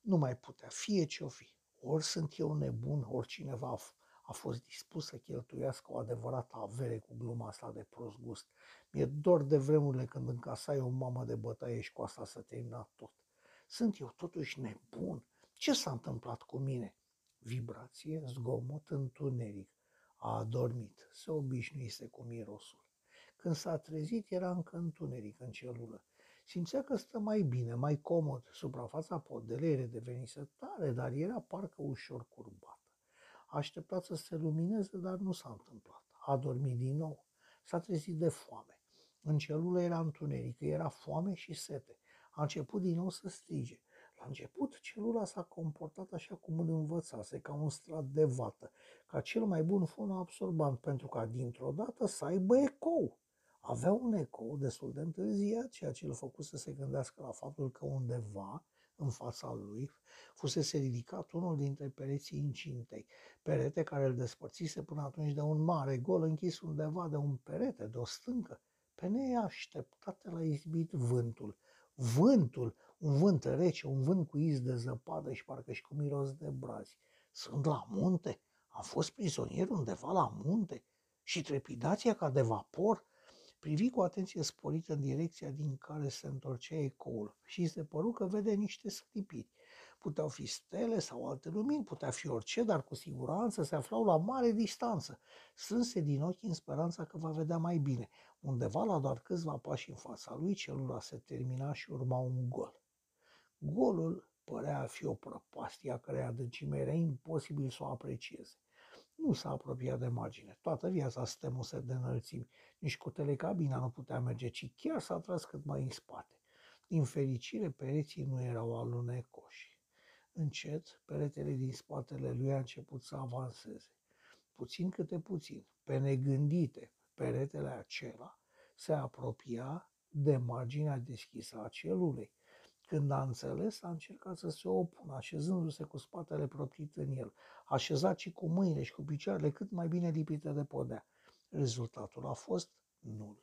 Nu mai putea, fie ce-o fi. Ori sunt eu nebun, ori cineva a, a fost dispus să cheltuiască o adevărată avere cu gluma asta de prost gust. Mi-e dor de vremurile când încasai o mamă de bătaie și cu asta să termina tot. Sunt eu totuși nebun? Ce s-a întâmplat cu mine? Vibrație, zgomot, întuneric. A adormit, se obișnuise cu mirosul. Când s-a trezit, era încă întuneric în celulă. Simțea că stă mai bine, mai comod. Suprafața podelei redevenise tare, dar era parcă ușor curbată. A așteptat să se lumineze, dar nu s-a întâmplat. A dormit din nou. S-a trezit de foame. În celulă era întuneric, era foame și sete. A început din nou să strige. La început, celula s-a comportat așa cum îl învățase, ca un strat de vată, ca cel mai bun fonoabsorbant, pentru ca dintr-o dată să aibă ecou. Avea un ecou destul de întârziat, ceea ce îl făcut să se gândească la faptul că undeva, în fața lui, fusese ridicat unul dintre pereții incintei, perete care îl despărțise până atunci de un mare gol închis undeva de un perete, de o stâncă. Pe neașteptate l-a izbit vântul. Vântul un vânt rece, un vânt cu iz de zăpadă și parcă și cu miros de brazi. Sunt la munte? Am fost prizonier undeva la munte? Și trepidația ca de vapor? Privi cu atenție sporită în direcția din care se întorcea ecoul și se păru că vede niște sclipiri. Puteau fi stele sau alte lumini, putea fi orice, dar cu siguranță se aflau la mare distanță. Strânse din ochi în speranța că va vedea mai bine. Undeva la doar câțiva pași în fața lui, celula se termina și urma un gol. Golul părea a fi o prăpastie a cărei adâncime era imposibil să o aprecieze. Nu s-a apropiat de margine. Toată viața stemuse de înălțimi. Nici cu telecabina nu putea merge, ci chiar s-a tras cât mai în spate. Din fericire, pereții nu erau alunecoși. Încet, peretele din spatele lui a început să avanseze. Puțin câte puțin, pe negândite, peretele acela se apropia de marginea deschisă a celulei. Când a înțeles, a încercat să se opună, așezându-se cu spatele proptit în el, așezat și cu mâinile și cu picioarele cât mai bine lipite de podea. Rezultatul a fost nul.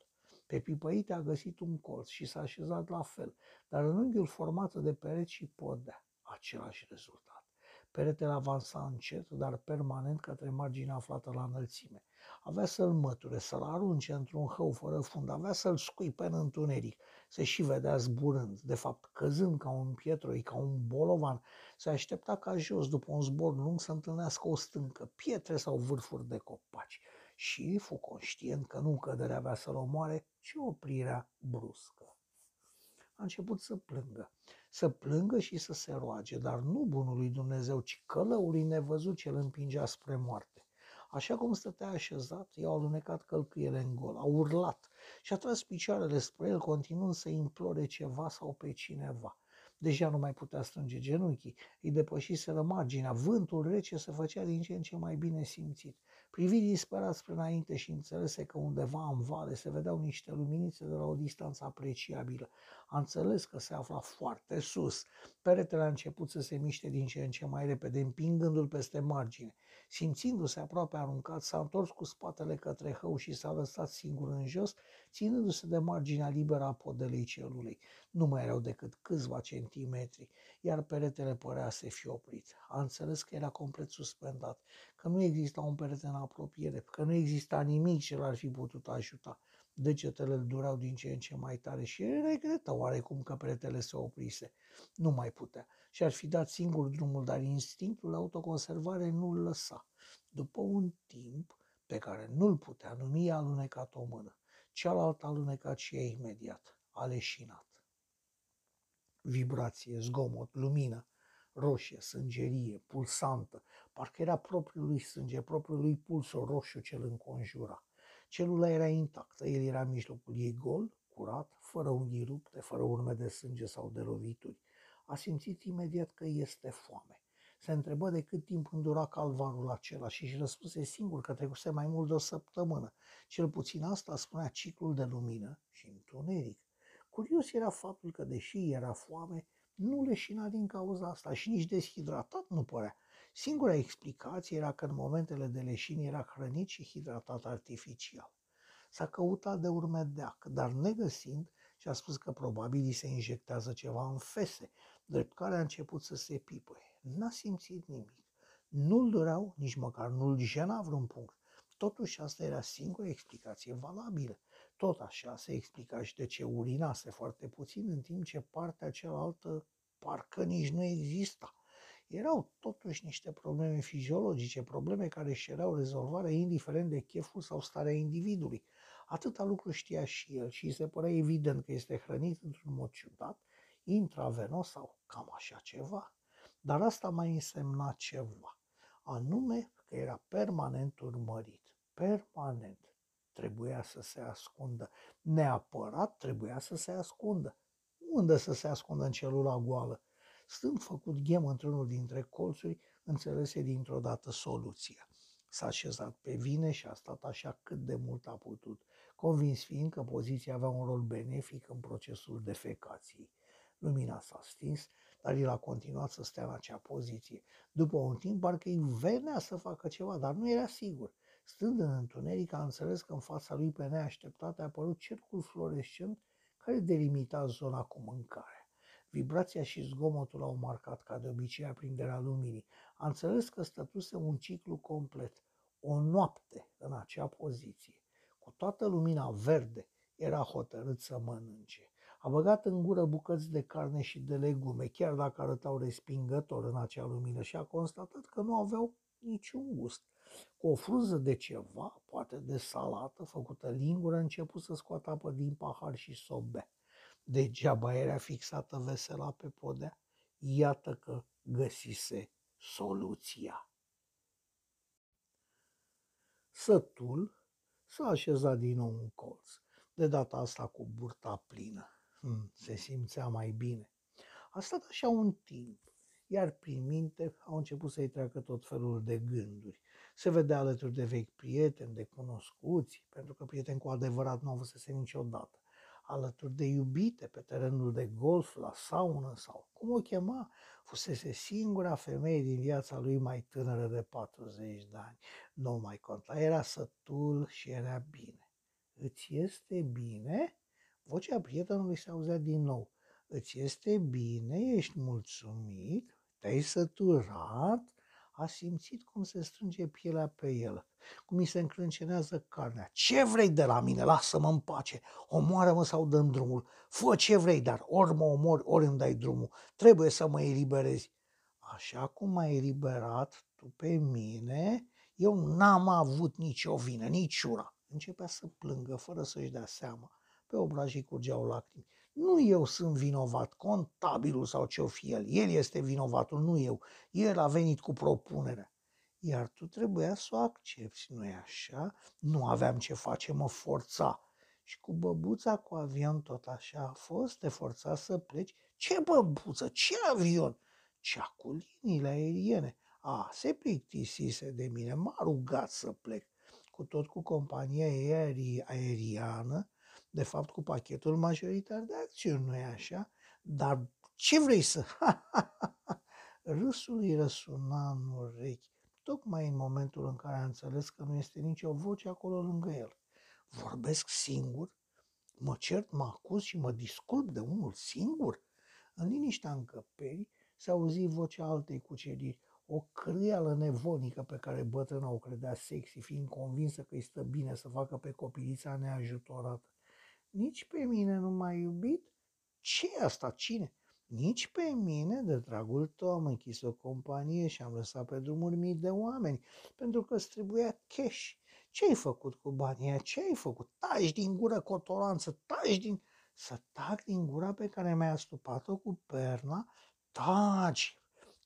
Pe pipăite a găsit un colț și s-a așezat la fel, dar în unghiul format de pereți și podea, același rezultat. Peretele avansa încet, dar permanent către marginea aflată la înălțime. Avea să-l măture, să-l arunce într-un hău fără fund, avea să-l scuipe în întuneric. Se și vedea zburând, de fapt căzând ca un pietroi, ca un bolovan. Se aștepta ca jos, după un zbor lung, să întâlnească o stâncă, pietre sau vârfuri de copaci. Și fu conștient că nu căderea avea să-l omoare, ci oprirea bruscă a început să plângă. Să plângă și să se roage, dar nu bunului Dumnezeu, ci călăului nevăzut ce îl împingea spre moarte. Așa cum stătea așezat, i-au alunecat călcâiele în gol, a urlat și a tras picioarele spre el, continuând să implore ceva sau pe cineva. Deja nu mai putea strânge genunchii, îi depășiseră marginea, vântul rece se făcea din ce în ce mai bine simțit. Privi disperat spre înainte și înțelese că undeva în vale se vedeau niște luminițe de la o distanță apreciabilă. A înțeles că se afla foarte sus. Peretele a început să se miște din ce în ce mai repede, împingându-l peste margine. Simțindu-se aproape aruncat, s-a întors cu spatele către hău și s-a lăsat singur în jos, ținându-se de marginea liberă a podelei celulei. Nu mai erau decât câțiva centimetri, iar peretele părea să fi oprit. A înțeles că era complet suspendat, că nu exista un perete în apropiere, că nu exista nimic ce l-ar fi putut ajuta. Degetele îl dureau din ce în ce mai tare și el regretă oarecum că peretele se oprise. Nu mai putea și ar fi dat singur drumul, dar instinctul de autoconservare nu îl lăsa. După un timp, pe care nu-l putea numi, a alunecat o mână. Cealaltă a alunecat și ea imediat. A leșinat. Vibrație, zgomot, lumină, roșie, sângerie, pulsantă, parcă era propriul lui sânge, propriul lui pulsul roșu ce îl înconjura. Celula era intactă, el era în mijlocul ei gol, curat, fără unghii rupte, fără urme de sânge sau de lovituri. A simțit imediat că este foame. Se întrebă de cât timp îndura calvarul acela și își răspuse singur că trecuse mai mult de o săptămână. Cel puțin asta spunea ciclul de lumină și întuneric. Curios era faptul că, deși era foame, nu leșina din cauza asta și nici deshidratat nu părea. Singura explicație era că în momentele de leșini era hrănit și hidratat artificial. S-a căutat de urmedeac, dar negăsind, și-a spus că probabil îi se injectează ceva în fese, drept care a început să se pipăie. N-a simțit nimic. Nu-l dureau, nici măcar nu-l jena vreun punct. Totuși asta era singura explicație valabilă. Tot așa se explica și de ce urinase foarte puțin, în timp ce partea cealaltă parcă nici nu exista. Erau totuși niște probleme fiziologice, probleme care își erau rezolvare indiferent de cheful sau starea individului. Atâta lucru știa și el și îi se părea evident că este hrănit într-un mod ciudat, intravenos sau cam așa ceva. Dar asta mai însemna ceva, anume că era permanent urmărit, permanent. Trebuia să se ascundă, neapărat trebuia să se ascundă. Unde să se ascundă în celula goală? Stând făcut ghem într-unul dintre colțuri, înțelese dintr-o dată soluția. S-a așezat pe vine și a stat așa cât de mult a putut, convins fiind că poziția avea un rol benefic în procesul defecației. Lumina s-a stins, dar el a continuat să stea în acea poziție. După un timp, parcă îi venea să facă ceva, dar nu era sigur. Stând în întuneric, a înțeles că în fața lui pe neașteptate a apărut cercul fluorescent care delimita zona cu mâncare. Vibrația și zgomotul au marcat ca de obicei aprinderea luminii. A înțeles că stătuse un ciclu complet, o noapte în acea poziție. Cu toată lumina verde era hotărât să mănânce. A băgat în gură bucăți de carne și de legume, chiar dacă arătau respingător în acea lumină și a constatat că nu aveau niciun gust. Cu o frunză de ceva, poate de salată, făcută lingură, a început să scoată apă din pahar și să o bea. Degeaba era fixată vesela pe podea. Iată că găsise soluția. Sătul s-a așezat din nou în colț, de data asta cu burta plină. Hmm, se simțea mai bine. A stat așa un timp, iar prin minte au început să-i treacă tot felul de gânduri. Se vedea alături de vechi prieteni, de cunoscuți, pentru că prieteni cu adevărat nu au văzut niciodată alături de iubite pe terenul de golf, la saună sau cum o chema, fusese singura femeie din viața lui mai tânără de 40 de ani. Nu mai conta, era sătul și era bine. Îți este bine? Vocea prietenului se auzea din nou. Îți este bine? Ești mulțumit? Te-ai săturat? A simțit cum se strânge pielea pe el, cum îi se încrâncenează carnea. Ce vrei de la mine? Lasă-mă în pace! Omoară-mă sau dăm drumul! Fă ce vrei, dar ori mă omori, ori îmi dai drumul. Trebuie să mă eliberezi. Așa cum m-ai eliberat tu pe mine, eu n-am avut nicio vină, nici una. Începea să plângă fără să-și dea seama. Pe obrajii curgeau lacrimi. Nu eu sunt vinovat, contabilul sau ce-o fi el. El este vinovatul, nu eu. El a venit cu propunerea. iar tu trebuia să o accepti, nu-i așa? Nu aveam ce face, mă forța. Și cu băbuța cu avion tot așa a fost, te forța să pleci. Ce băbuță, ce avion? Cea cu liniile aeriene. A, se plictisise de mine, m-a rugat să plec. Cu tot cu compania aeri- aeriană, de fapt cu pachetul majoritar de acțiuni, nu-i așa? Dar ce vrei să... Râsul îi răsuna în urechi, tocmai în momentul în care a înțeles că nu este nicio voce acolo lângă el. Vorbesc singur? Mă cert, mă acuz și mă disculp de unul singur? În liniștea încăperii se auzi vocea altei cuceriri, o crâială nevonică pe care bătrâna o credea sexy, fiind convinsă că îi stă bine să facă pe copilița neajutorată. Nici pe mine nu m-ai iubit? ce e asta? Cine? Nici pe mine, de dragul tău, am închis o companie și am lăsat pe drumuri mii de oameni, pentru că îți trebuia cash. Ce ai făcut cu banii Ce ai făcut? Taci din gură cotoranță, taci din... Să tac din gura pe care mi-ai astupat-o cu perna? Taci!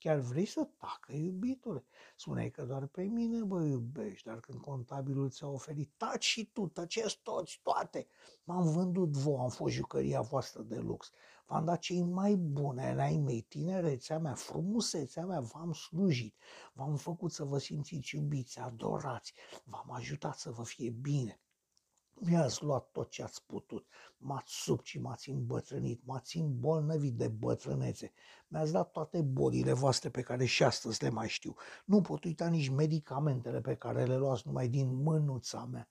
Chiar vrei să tacă, iubitule? Spuneai că doar pe mine vă iubești, dar când contabilul ți-a oferit, taci și tu, tăceți toți, toate. M-am vândut vouă, am fost jucăria voastră de lux. V-am dat cei mai bune ai mei, tinerețea mea, frumusețea mea, v-am slujit. V-am făcut să vă simțiți iubiți, adorați. V-am ajutat să vă fie bine. Mi-ați luat tot ce ați putut, m-ați sub și m-ați îmbătrânit, m-ați îmbolnăvit de bătrânețe, mi-ați dat toate bolile voastre pe care și astăzi le mai știu. Nu pot uita nici medicamentele pe care le luați numai din mânuța mea.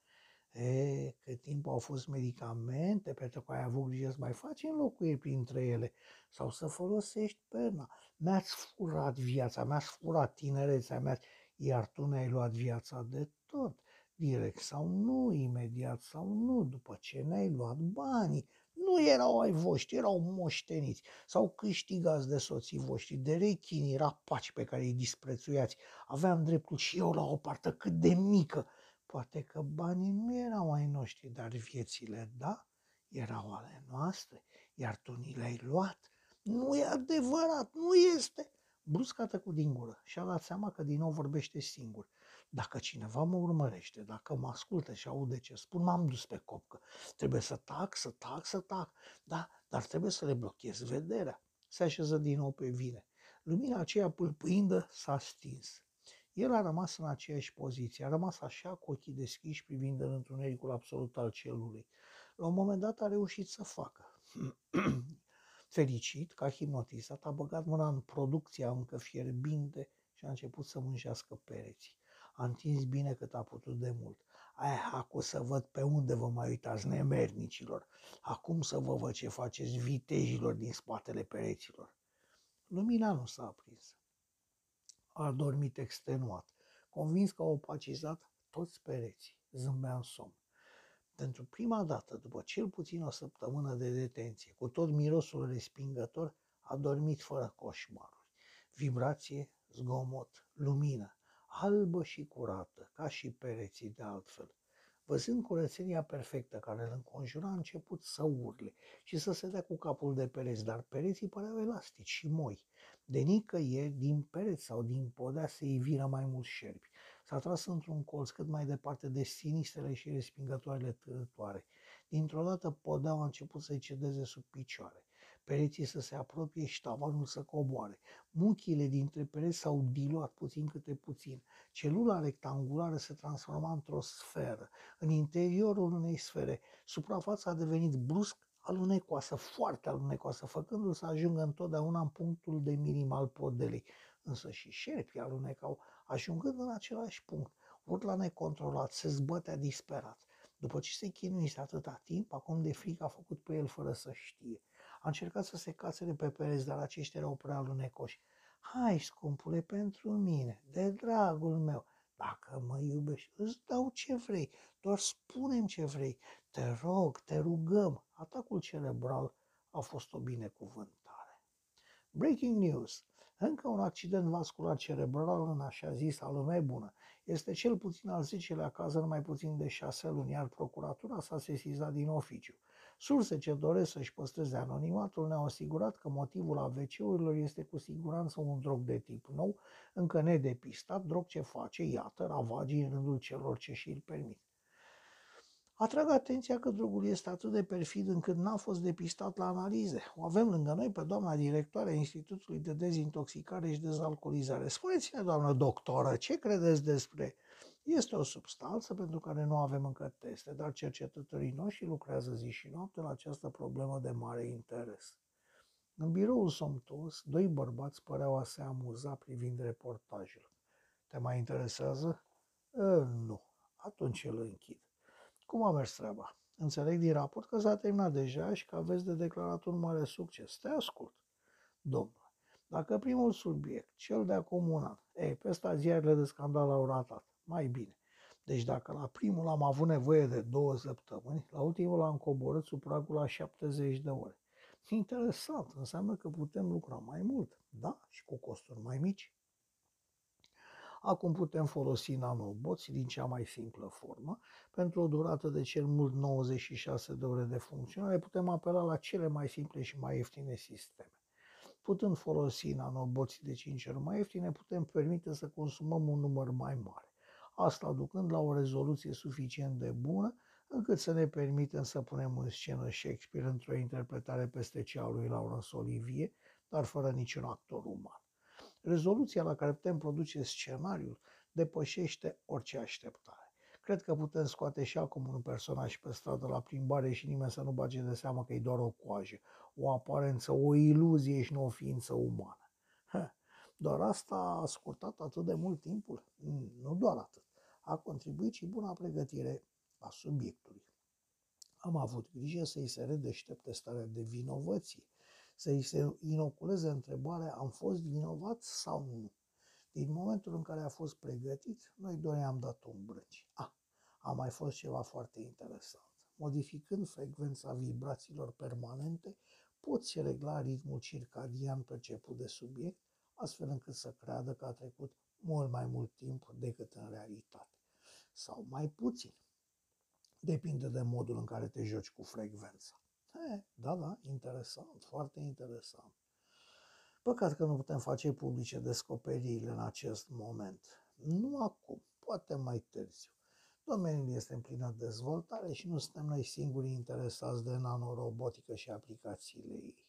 E, cât timp au fost medicamente, pentru că ai avut grijă să mai faci înlocuiri printre ele sau să folosești perna. Mi-ați furat viața, mi-ați furat tinerețea mea, iar tu ne-ai luat viața de tot direct sau nu, imediat sau nu, după ce ne-ai luat banii. Nu erau ai voștri, erau moșteniți sau câștigați de soții voștri, de rechinii rapaci pe care îi disprețuiați. Aveam dreptul și eu la o parte cât de mică. Poate că banii nu erau ai noștri, dar viețile, da, erau ale noastre, iar tu ni le-ai luat. Nu e adevărat, nu este. Bruscată cu din gură și-a dat seama că din nou vorbește singur. Dacă cineva mă urmărește, dacă mă ascultă și aude ce spun, m-am dus pe copcă. Trebuie să tac, să tac, să tac. Da, dar trebuie să le blochez vederea. Se așeză din nou pe vine. Lumina aceea pâlpâindă s-a stins. El a rămas în aceeași poziție, a rămas așa cu ochii deschiși privind în întunericul absolut al celului. La un moment dat a reușit să facă. Fericit, ca hipnotizat, a băgat mâna în producția încă fierbinte și a început să mânjească pereții. A întins bine cât a putut de mult. Ai, acum să văd pe unde vă mai uitați, nemernicilor. Acum să vă văd ce faceți vitejilor din spatele pereților. Lumina nu s-a aprins. A dormit extenuat, convins că au opacizat toți pereții. Zâmbea în somn. Pentru prima dată, după cel puțin o săptămână de detenție, cu tot mirosul respingător, a dormit fără coșmaruri. Vibrație, zgomot, lumină, albă și curată, ca și pereții de altfel. Văzând curățenia perfectă care îl înconjura, a început să urle și să se dea cu capul de pereți, dar pereții păreau elastici și moi. De nicăieri, din pereți sau din podea, se iviră mai mulți șerpi. S-a tras într-un colț cât mai departe de sinistrele și respingătoarele târătoare. Dintr-o dată podeaua a început să-i cedeze sub picioare pereții să se apropie și tavanul să coboare. Muchile dintre pereți s-au diluat puțin câte puțin. Celula rectangulară se transforma într-o sferă. În interiorul unei sfere, suprafața a devenit brusc alunecoasă, foarte alunecoasă, făcându-l să ajungă întotdeauna în punctul de minim al podelei. Însă și șerpii alunecau, ajungând în același punct. Urla necontrolat, se zbătea disperat. După ce se chinuise atâta timp, acum de frică a făcut pe el fără să știe. A încercat să se casere pe pereți, dar aceștia erau prea alunecoși. Hai, scumpule, pentru mine, de dragul meu, dacă mă iubești, îți dau ce vrei, doar spunem ce vrei. Te rog, te rugăm. Atacul cerebral a fost o binecuvântare. Breaking news. Încă un accident vascular cerebral în așa zisa lume bună. Este cel puțin al zecelea caz în mai puțin de șase luni, iar procuratura s-a sesizat din oficiu. Surse ce doresc să-și păstreze anonimatul ne-au asigurat că motivul AVC-urilor este cu siguranță un drog de tip nou, încă nedepistat, drog ce face, iată, ravagii în rândul celor ce și-l permit. Atrag atenția că drogul este atât de perfid încât n-a fost depistat la analize. O avem lângă noi pe doamna directoare a Institutului de Dezintoxicare și Dezalcoolizare. Spuneți-ne, doamnă doctoră, ce credeți despre... Este o substanță pentru care nu avem încă teste, dar cercetătorii noștri lucrează zi și noapte la această problemă de mare interes. În biroul somptuos, doi bărbați păreau a se amuza privind reportajul. Te mai interesează? E, nu. Atunci îl închid. Cum a mers treaba? Înțeleg din raport că s-a terminat deja și că aveți de declarat un mare succes. Te ascult. Domnule, dacă primul subiect, cel de acum un an, ei, pe ăsta ziarele de scandal au ratat, mai bine. Deci dacă la primul am avut nevoie de două săptămâni, la ultimul am coborât sub pragul la 70 de ore. Interesant, înseamnă că putem lucra mai mult, da, și cu costuri mai mici. Acum putem folosi nanoboți din cea mai simplă formă. Pentru o durată de cel mult 96 de ore de funcționare putem apela la cele mai simple și mai ieftine sisteme. Putând folosi nanoboții de 5 ori mai ieftine, putem permite să consumăm un număr mai mare. Asta aducând la o rezoluție suficient de bună încât să ne permitem să punem în scenă Shakespeare într-o interpretare peste cea a lui Laurence Olivier, dar fără niciun actor uman. Rezoluția la care putem produce scenariul depășește orice așteptare. Cred că putem scoate și acum un personaj pe stradă la plimbare și nimeni să nu bage de seamă că e doar o coajă, o aparență, o iluzie și nu o ființă umană. Doar asta a scurtat atât de mult timpul? Mm, nu doar atât. A contribuit și buna pregătire a subiectului. Am avut grijă să-i se redeștepte starea de vinovăție, să-i se inoculeze întrebarea am fost vinovat sau nu. Din momentul în care a fost pregătit, noi doi am dat un brânci. A, a mai fost ceva foarte interesant. Modificând frecvența vibrațiilor permanente, poți regla ritmul circadian perceput de subiect, astfel încât să creadă că a trecut mult mai mult timp decât în realitate. Sau mai puțin. Depinde de modul în care te joci cu frecvența. He, da, da, interesant, foarte interesant. Păcat că nu putem face publice descoperirile în acest moment. Nu acum, poate mai târziu. Domeniul este în plină dezvoltare și nu suntem noi singurii interesați de nanorobotică și aplicațiile ei.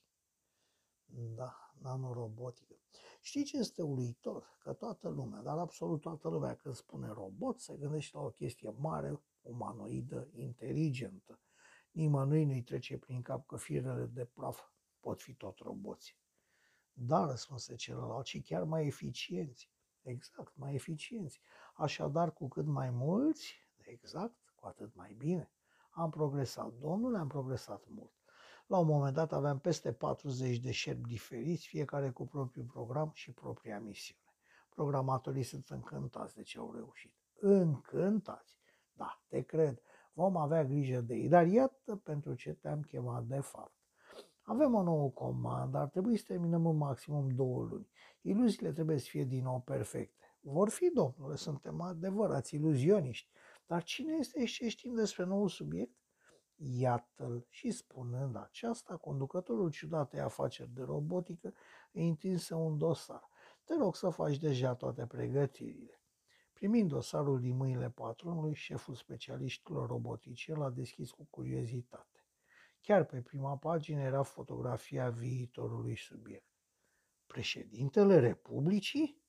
Da, nanorobotică. Știi ce este uluitor? Că toată lumea, dar absolut toată lumea, când spune robot, se gândește la o chestie mare, umanoidă, inteligentă. Nimănui nu-i trece prin cap că firele de praf pot fi tot roboți. Da, răspunse celălalt, și chiar mai eficienți. Exact, mai eficienți. Așadar, cu cât mai mulți, exact, cu atât mai bine. Am progresat, domnule, am progresat mult. La un moment dat aveam peste 40 de șerpi diferiți, fiecare cu propriul program și propria misiune. Programatorii sunt încântați de ce au reușit. Încântați! Da, te cred, vom avea grijă de ei. Dar iată pentru ce te-am chemat de fapt. Avem o nouă comandă, ar trebui să terminăm în maximum două luni. Iluziile trebuie să fie din nou perfecte. Vor fi, domnule, suntem adevărați iluzioniști. Dar cine este și ce știm despre nou subiect? Iată-l și spunând aceasta, conducătorul ciudatei afaceri de robotică îi întinse un dosar. Te rog să faci deja toate pregătirile. Primind dosarul din mâinile patronului, șeful specialiștilor robotice l-a deschis cu curiozitate. Chiar pe prima pagină era fotografia viitorului subiect. Președintele Republicii?